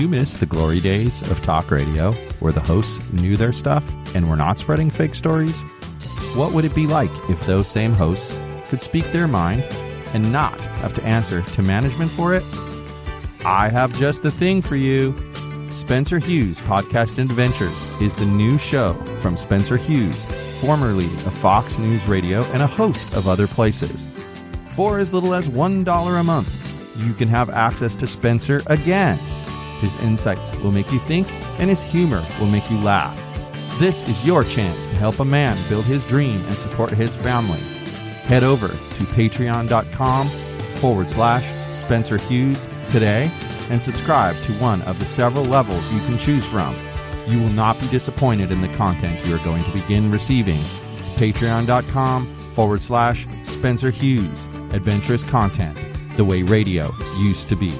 You miss the glory days of talk radio where the hosts knew their stuff and were not spreading fake stories? What would it be like if those same hosts could speak their mind and not have to answer to management for it? I have just the thing for you. Spencer Hughes Podcast Adventures is the new show from Spencer Hughes, formerly of Fox News Radio and a host of other places. For as little as $1 a month, you can have access to Spencer again. His insights will make you think, and his humor will make you laugh. This is your chance to help a man build his dream and support his family. Head over to patreon.com forward slash Spencer Hughes today and subscribe to one of the several levels you can choose from. You will not be disappointed in the content you are going to begin receiving. Patreon.com forward slash Spencer Hughes. Adventurous content, the way radio used to be.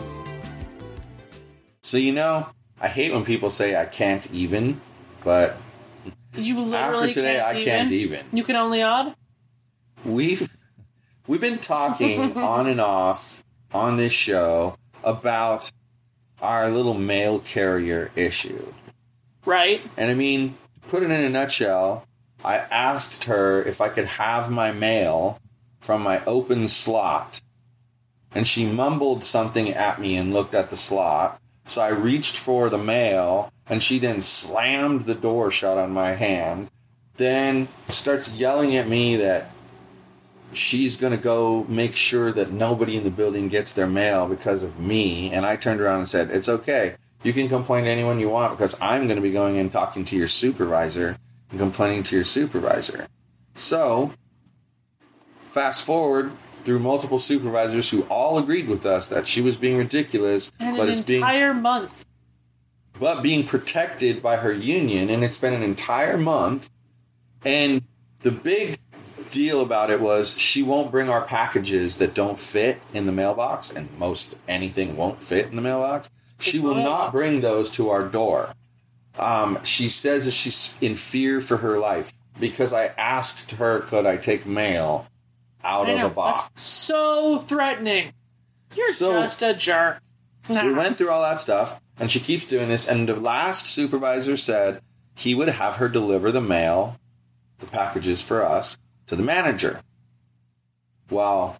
So, you know, I hate when people say I can't even, but You literally after today, can't I even. can't even. You can only odd? We've we've been talking on and off on this show about our little mail carrier issue. Right. And I mean, put it in a nutshell, I asked her if I could have my mail from my open slot. And she mumbled something at me and looked at the slot. So I reached for the mail, and she then slammed the door shut on my hand. Then starts yelling at me that she's going to go make sure that nobody in the building gets their mail because of me. And I turned around and said, It's okay. You can complain to anyone you want because I'm going to be going and talking to your supervisor and complaining to your supervisor. So, fast forward through multiple supervisors who all agreed with us that she was being ridiculous, And but an is being entire month. but being protected by her union, and it's been an entire month. And the big deal about it was she won't bring our packages that don't fit in the mailbox, and most anything won't fit in the mailbox. She will not bring those to our door. Um, she says that she's in fear for her life because I asked her, could I take mail out I of know. a box? That's so threatening. You're So- just a jerk. So we Nah. went through all that stuff, and she keeps doing this. And the last supervisor said he would have her deliver the mail, the packages for us, to the manager. Well,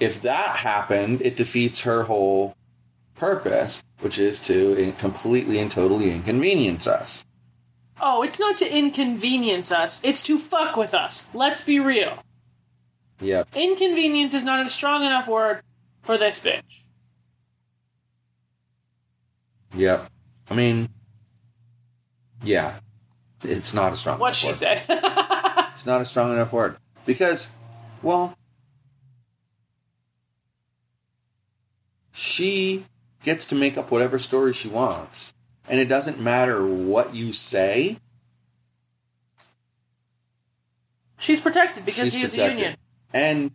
if that happened, it defeats her whole purpose, which is to in- completely and totally inconvenience us. Oh, it's not to inconvenience us. It's to fuck with us. Let's be real. Yep. Inconvenience is not a strong enough word for this bitch. Yep. I mean, yeah, it's not a strong. What she word. said. It's not a strong enough word because, well, she gets to make up whatever story she wants, and it doesn't matter what you say. She's protected because she's she is a union. And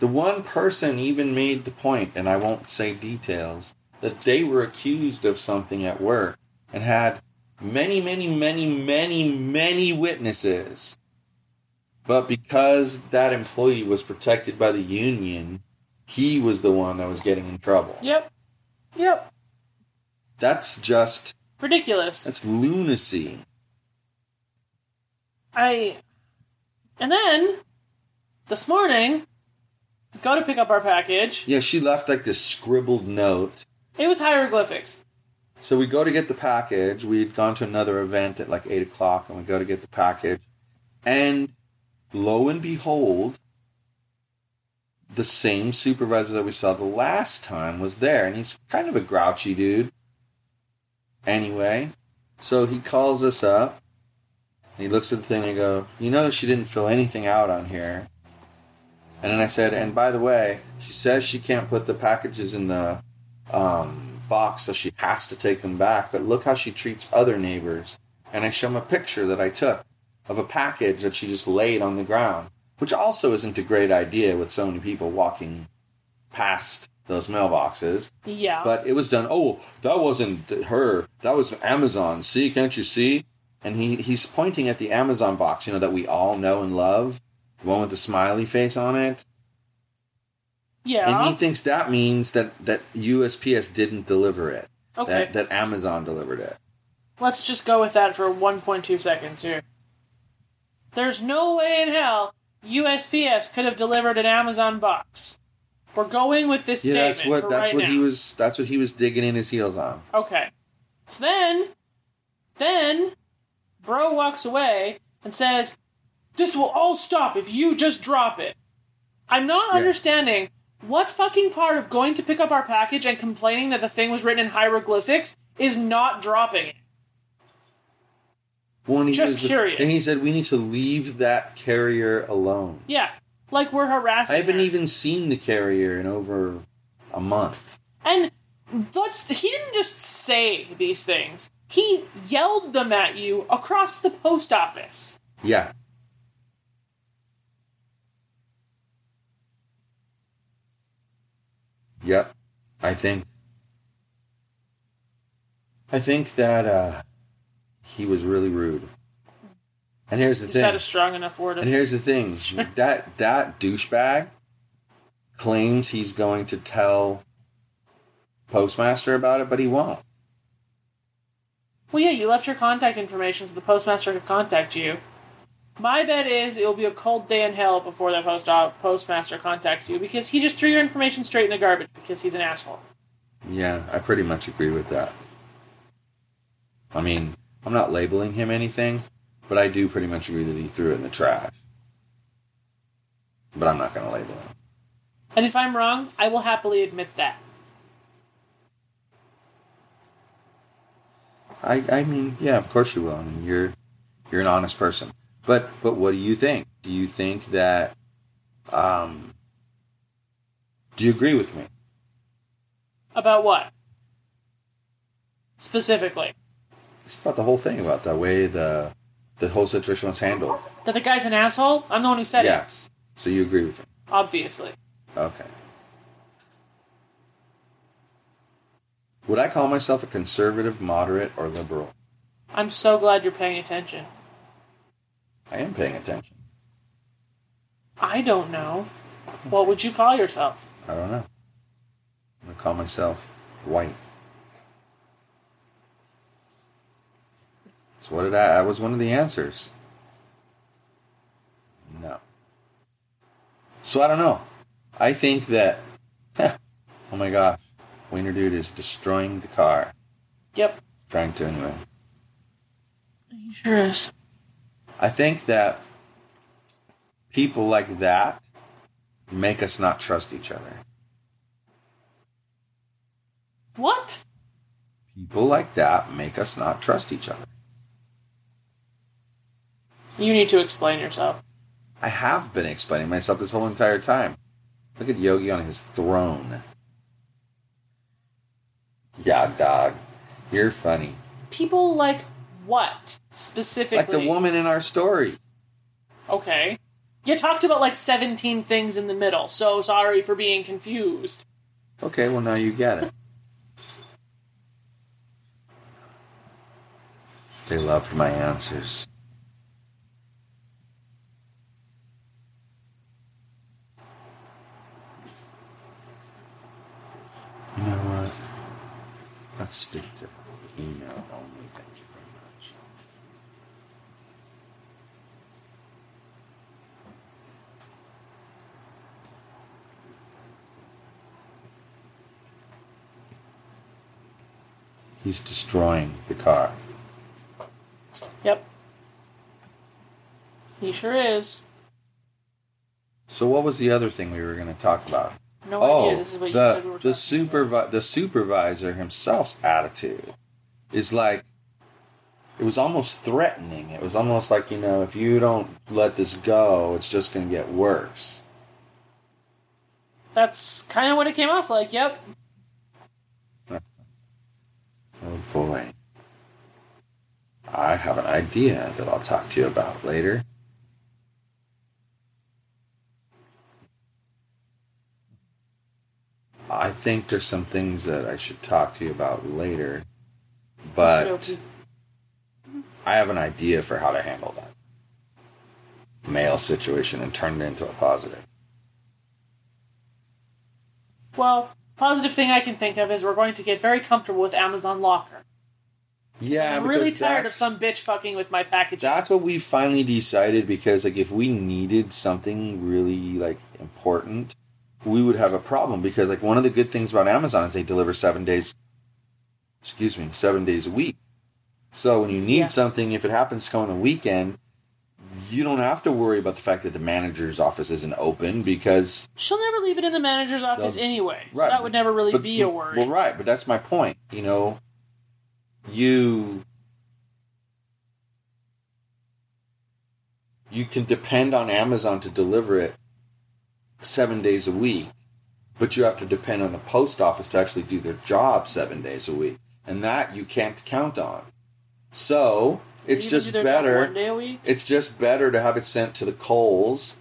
the one person even made the point, and I won't say details, that they were accused of something at work and had many, many, many, many, many witnesses. But because that employee was protected by the union, he was the one that was getting in trouble. Yep. Yep. That's just, Ridiculous. that's lunacy. I. And then, this morning, go to pick up our package. Yeah, she left like this scribbled note It was hieroglyphics. So we go to get the package. We'd gone to another event at like eight o'clock, and we go to get the package, and lo and behold, the same supervisor that we saw the last time was there, and he's kind of a grouchy dude. Anyway, so he calls us up. And he looks at the thing and he goes, "You know, she didn't fill anything out on here." And then I said, and by the way, she says she can't put the packages in the um, box, so she has to take them back. But look how she treats other neighbors. And I show them a picture that I took of a package that she just laid on the ground, which also isn't a great idea with so many people walking past those mailboxes. Yeah. But it was done. Oh, that wasn't her. That was Amazon. See, can't you see? And he he's pointing at the Amazon box, you know, that we all know and love, one with the smiley face on it. yeah. And he thinks that means that that USPS didn't deliver it. Okay. That that Amazon delivered it. Let's just go with that for 1.2 seconds here. There's no way in hell USPS could have delivered an Amazon box. We're going with this Yeah, statement that's what that's right what now. he was that's what he was digging in his heels on. Okay. So then, then, Bro walks away and says, This will all stop if you just drop it. I'm not Yeah. understanding what fucking part of going to pick up our package and complaining that the thing was written in hieroglyphics is not dropping it. Well, he Just curious. And he said we need to leave that carrier alone. Yeah. Like we're harassing I haven't her. even seen the carrier in over a month. And let's he didn't just say these things. He yelled them at you across the post office. Yeah. Yep. I think I think that uh he was really rude. And here's the Is thing. that a strong enough word? and here's the thing. that that douchebag claims he's going to tell postmaster about it, but he won't. Well, yeah, you left your contact information so the postmaster could contact you. My bet is it will be a cold day in hell before the post postmaster contacts you because he just threw your information straight in the garbage because he's an asshole. Yeah, I pretty much agree with that. I mean, I'm not labeling him anything, but I do pretty much agree that he threw it in the trash. But I'm not going to label him. And if I'm wrong, I will happily admit that. I, I mean, yeah, of course you will. I mean, you're you're an honest person. But but what do you think? Do you think that um do you agree with me? About what? Specifically. It's about the whole thing about the way the the whole situation was handled. That the guy's an asshole? I'm the one who said it. Yes. So you agree with me. Obviously. Okay. Would I call myself a conservative, moderate, or liberal? I'm so glad you're paying attention. I am paying attention. I don't know. What would you call yourself? I don't know. I'm gonna call myself white. So what did I? That was one of the answers. No. So I don't know. I think that. oh my gosh, Wiener Dude is destroying the car. Yep. Trying to anyway. He sure is. I think that people like that make us not trust each other. What? People like that make us not trust each other. You need to explain yourself. I have been explaining myself this whole entire time. Look at Yogi on his throne. Yeah, dog. You're funny. People like what specifically? Like the woman in our story. Okay. You talked about like 17 things in the middle, so sorry for being confused. Okay, well, now you get it. They loved my answers. You know what? Let's stick to email only. Thank you very much. He's destroying the car. Yep. He sure is. So, what was the other thing we were going to talk about? No oh, idea. This is what you said we were the talking about. supervi- the supervisor himself's attitude is like it was almost threatening. It was almost like you know, if you don't let this go, it's just going to get worse. That's kind of what it came off like. Yep. Oh boy. I have an idea that I'll talk to you about later. I think there's some things that I should talk to you about later, but I have an idea for how to handle that male situation and turn it into a positive. Well, positive thing I can think of is we're going to get very comfortable with Amazon Locker. Yeah, I'm really tired of some bitch fucking with my packages. That's what we finally decided because like if we needed something really like important, we would have a problem because like one of the good things about Amazon is they deliver 7 days excuse me, 7 days a week. So when you need Yeah. something if it happens to come on a weekend, you don't have to worry about the fact that the manager's office isn't open because She'll never leave it in the manager's office anyway. So Right. that would never really but- be a worry. Well, right, but that's my point. You know, you you can depend on Amazon to deliver it seven days a week, but you have to depend on the post office to actually do their job seven days a week, and that you can't count on. So it's just do their job better. One day a week. It's just better to have it sent to the Kohl's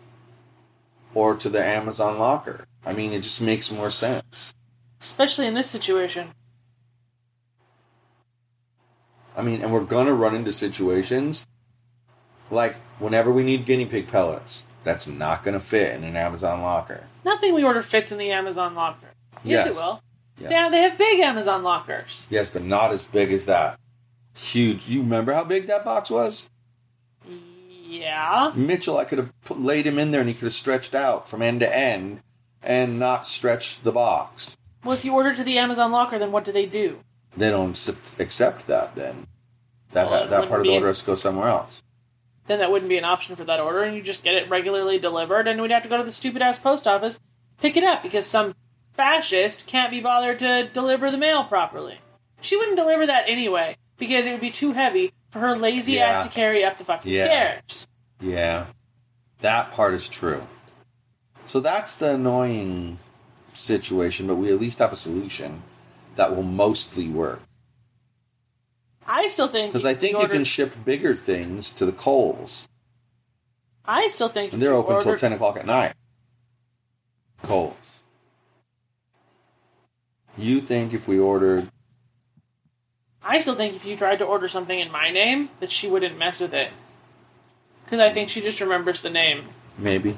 or to the Amazon locker. I mean, it just makes more sense. Especially in this situation. I mean, and we're gonna run into situations like whenever we need guinea pig pellets, that's not gonna fit in an Amazon locker. Nothing we order fits in the Amazon locker. Yes, Yes. it will. Yes. Yeah, they have big Amazon lockers. yes, but not as big as that. Huge. You remember how big that box was? Yeah. Mitchell, I could have put, laid him in there and he could have stretched out from end to end and not stretched the box. Well, if you order to the Amazon locker, then what do they do? They don't accept that then. That, Well, that part of the order has to go somewhere else. Then that wouldn't be an option for that order, and you just get it regularly delivered, and we'd have to go to the stupid ass post office, pick it up, because some fascist can't be bothered to deliver the mail properly. She wouldn't deliver that anyway, because it would be too heavy for her lazy Yeah. ass to carry up the fucking Yeah. stairs. Yeah, that part is true. So that's the annoying situation, but we at least have a solution that will mostly work. I still think Because I think you ordered- can ship bigger things to the Kohl's, I still think and they're open until ordered- ten o'clock at night. Kohl's. You think if we ordered? I still think if you tried to order something in my name, that she wouldn't mess with it. Because I think she just remembers the name. Maybe.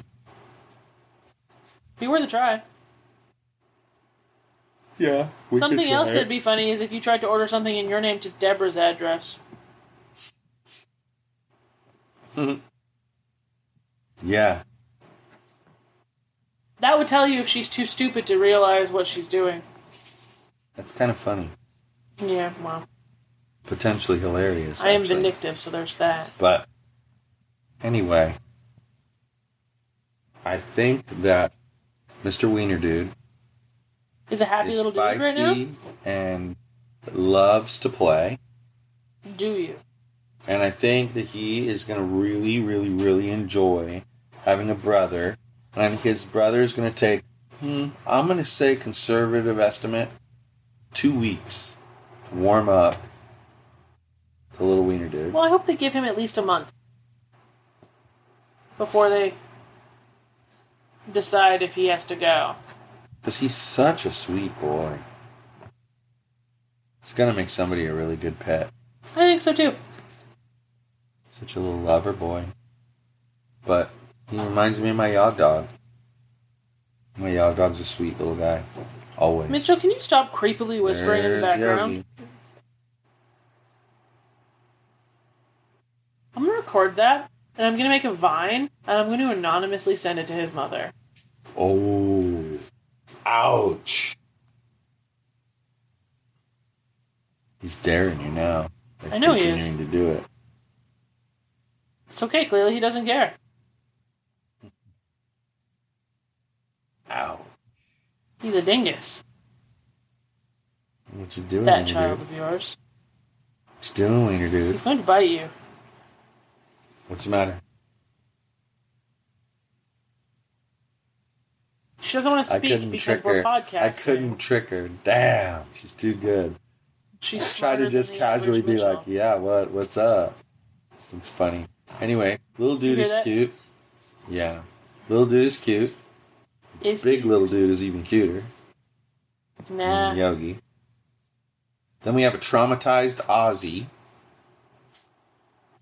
Be worth a try. Yeah. Something else that'd be funny is if you tried to order something in your name to Deborah's address. Yeah. That would tell you if she's too stupid to realize what she's doing. That's kind of funny. Yeah, well. Potentially hilarious. I am actually. vindictive, so there's that. But anyway, I think that Mr. Wiener Dude Is a happy is little dude right now? and loves to play. Do you? And I think that he is going to really, really, really enjoy having a brother. And I think his brother is going to take, hmm, I'm going to say conservative estimate, two weeks to warm up to little Wiener Dude. Well, I hope they give him at least a month before they decide if he has to go. Because he's such a sweet boy. It's going to make somebody a really good pet. I think so too. Such a little lover boy. But he reminds me of my Yog Dog. My Yog Dog's a sweet little guy. Always. Mitchell, can you stop creepily whispering in the background? Yogi. I'm gonna record that, and I'm gonna make a vine, and I'm gonna anonymously send it to his mother. Oh. Ouch. He's daring you now. He's I know he is. continuing to do it. It's okay, clearly he doesn't care. Ow. He's a dingus. What you doing, That child dude? of yours. What you doing, Wiener dude? He's going to bite you. What's the matter? She doesn't want to speak because we're her. podcasting. I couldn't trick her. Damn, she's too good. She's Try smarter to just than the average casually be Mitchell. like, "Yeah, what? What's up?" It's funny. Anyway, little dude is that? cute. Yeah, little dude is cute. Is Big he? little dude is even cuter. Nah. Yogi. Then we have a traumatized Ozzy.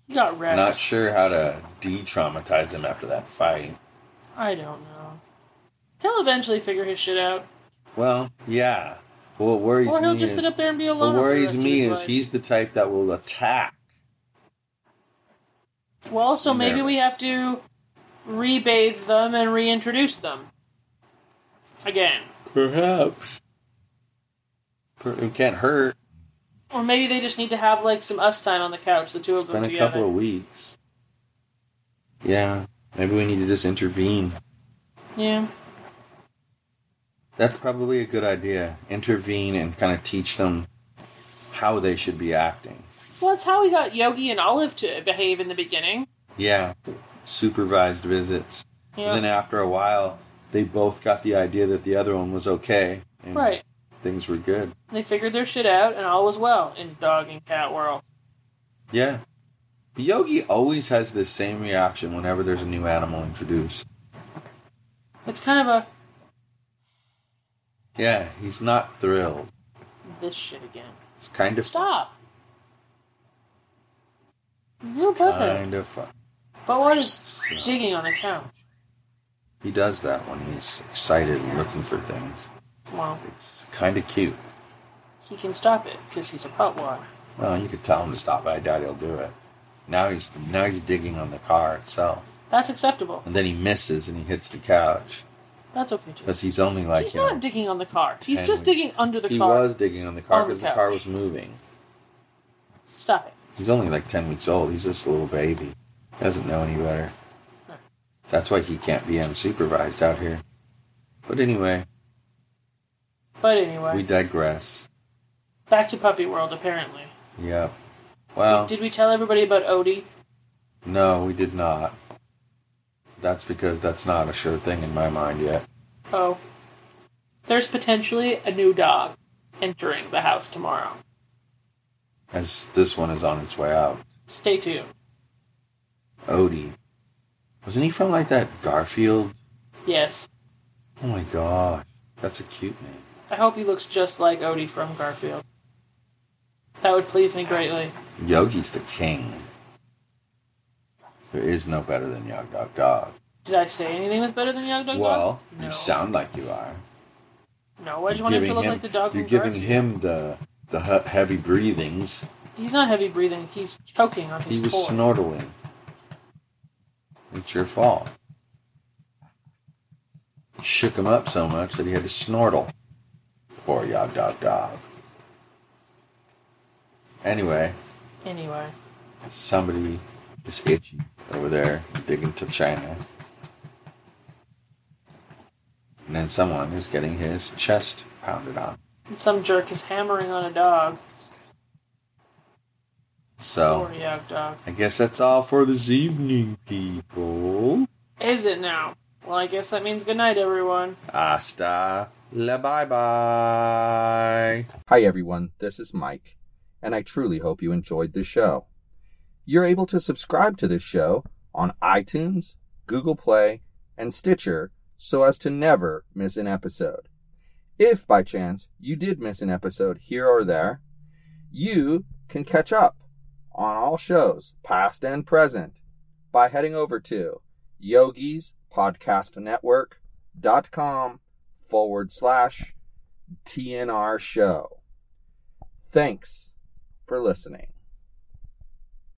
He got wrecked. Not sure how to de-traumatize him after that fight. I don't know. He'll eventually figure his shit out. Well, yeah. What worries Or he'll me just is sit up there and be alone. the worries me is life. he's the type that will attack. Well, so maybe we have to rebathe them and reintroduce them. Again. Perhaps. It can't hurt. Or maybe they just need to have like some us time on the couch, the two of It's them been a together. couple of weeks. Yeah. Maybe we need to just intervene. Yeah. That's probably a good idea. Intervene and kind of teach them how they should be acting. Well, that's how we got Yogi and Olive to behave in the beginning. Yeah. Supervised visits. Yeah. And then after a while, they both got the idea that the other one was okay. Right. Things were good. They figured their shit out, and all was well in dog and cat world. Yeah. Yogi always has the same reaction whenever there's a new animal introduced. It's kind of a Yeah, he's not thrilled. this shit again. It's kind of Stop. Butthead. kind of fun. But what is digging on the couch? He does that when he's excited and looking for things. Well, It's kind of cute. he can stop it because he's a putwad. Well, you could tell him to stop. but I doubt he'll do it. Now he's now he's digging on the car itself, That's acceptable. and then he misses and he hits the couch That's okay too. because he's only like he's you not know, digging on the car. He's 10 just weeks. digging under the car. he car. was digging on the car On the because the, car couch. was moving. Stop it. He's only like ten weeks old. He's just a little baby. Doesn't know any better. That's why he can't be unsupervised out here. But anyway, But anyway, we digress. back to puppy world. Apparently, Yep. Well, did we tell everybody about Odie? no, we did not. That's because that's not a sure thing in my mind yet. Oh, there's potentially a new dog entering the house tomorrow. As this one is on its way out. Stay tuned. Odie. Wasn't he from like that Garfield? Yes, Oh my gosh. That's a cute name. I hope he looks just like Odie from Garfield. That would please me greatly. Yogi's the king. There is no better than Yog Dog Dog. Did I say anything was better than Yog Dog Well, Dog? you no. sound like you are. no, why'd you want him to look like the dog You're giving Garfield? him the the he- heavy breathings. He's not heavy breathing. He's choking on his He was toy. snortling. It's your fault. You shook him up so much that he had to snortle. Poor Yog Dog Dog. Anyway, Anyway, somebody is itchy over there digging to China. And then someone is getting his chest pounded on. and some jerk is hammering on a dog. So, Dog. I guess that's all for this evening, people. Is it now? Well, I guess that means good night, everyone. Hasta la bye bye. Hi, everyone. This is Mike, and I truly hope you enjoyed this show. You're able to subscribe to this show on iTunes, Google Play, and Stitcher so as to never miss an episode. If by chance you did miss an episode here or there, you can catch up on all shows, past and present, by heading over to yogispodcastnetwork.com forward slash TNR show. Thanks for listening.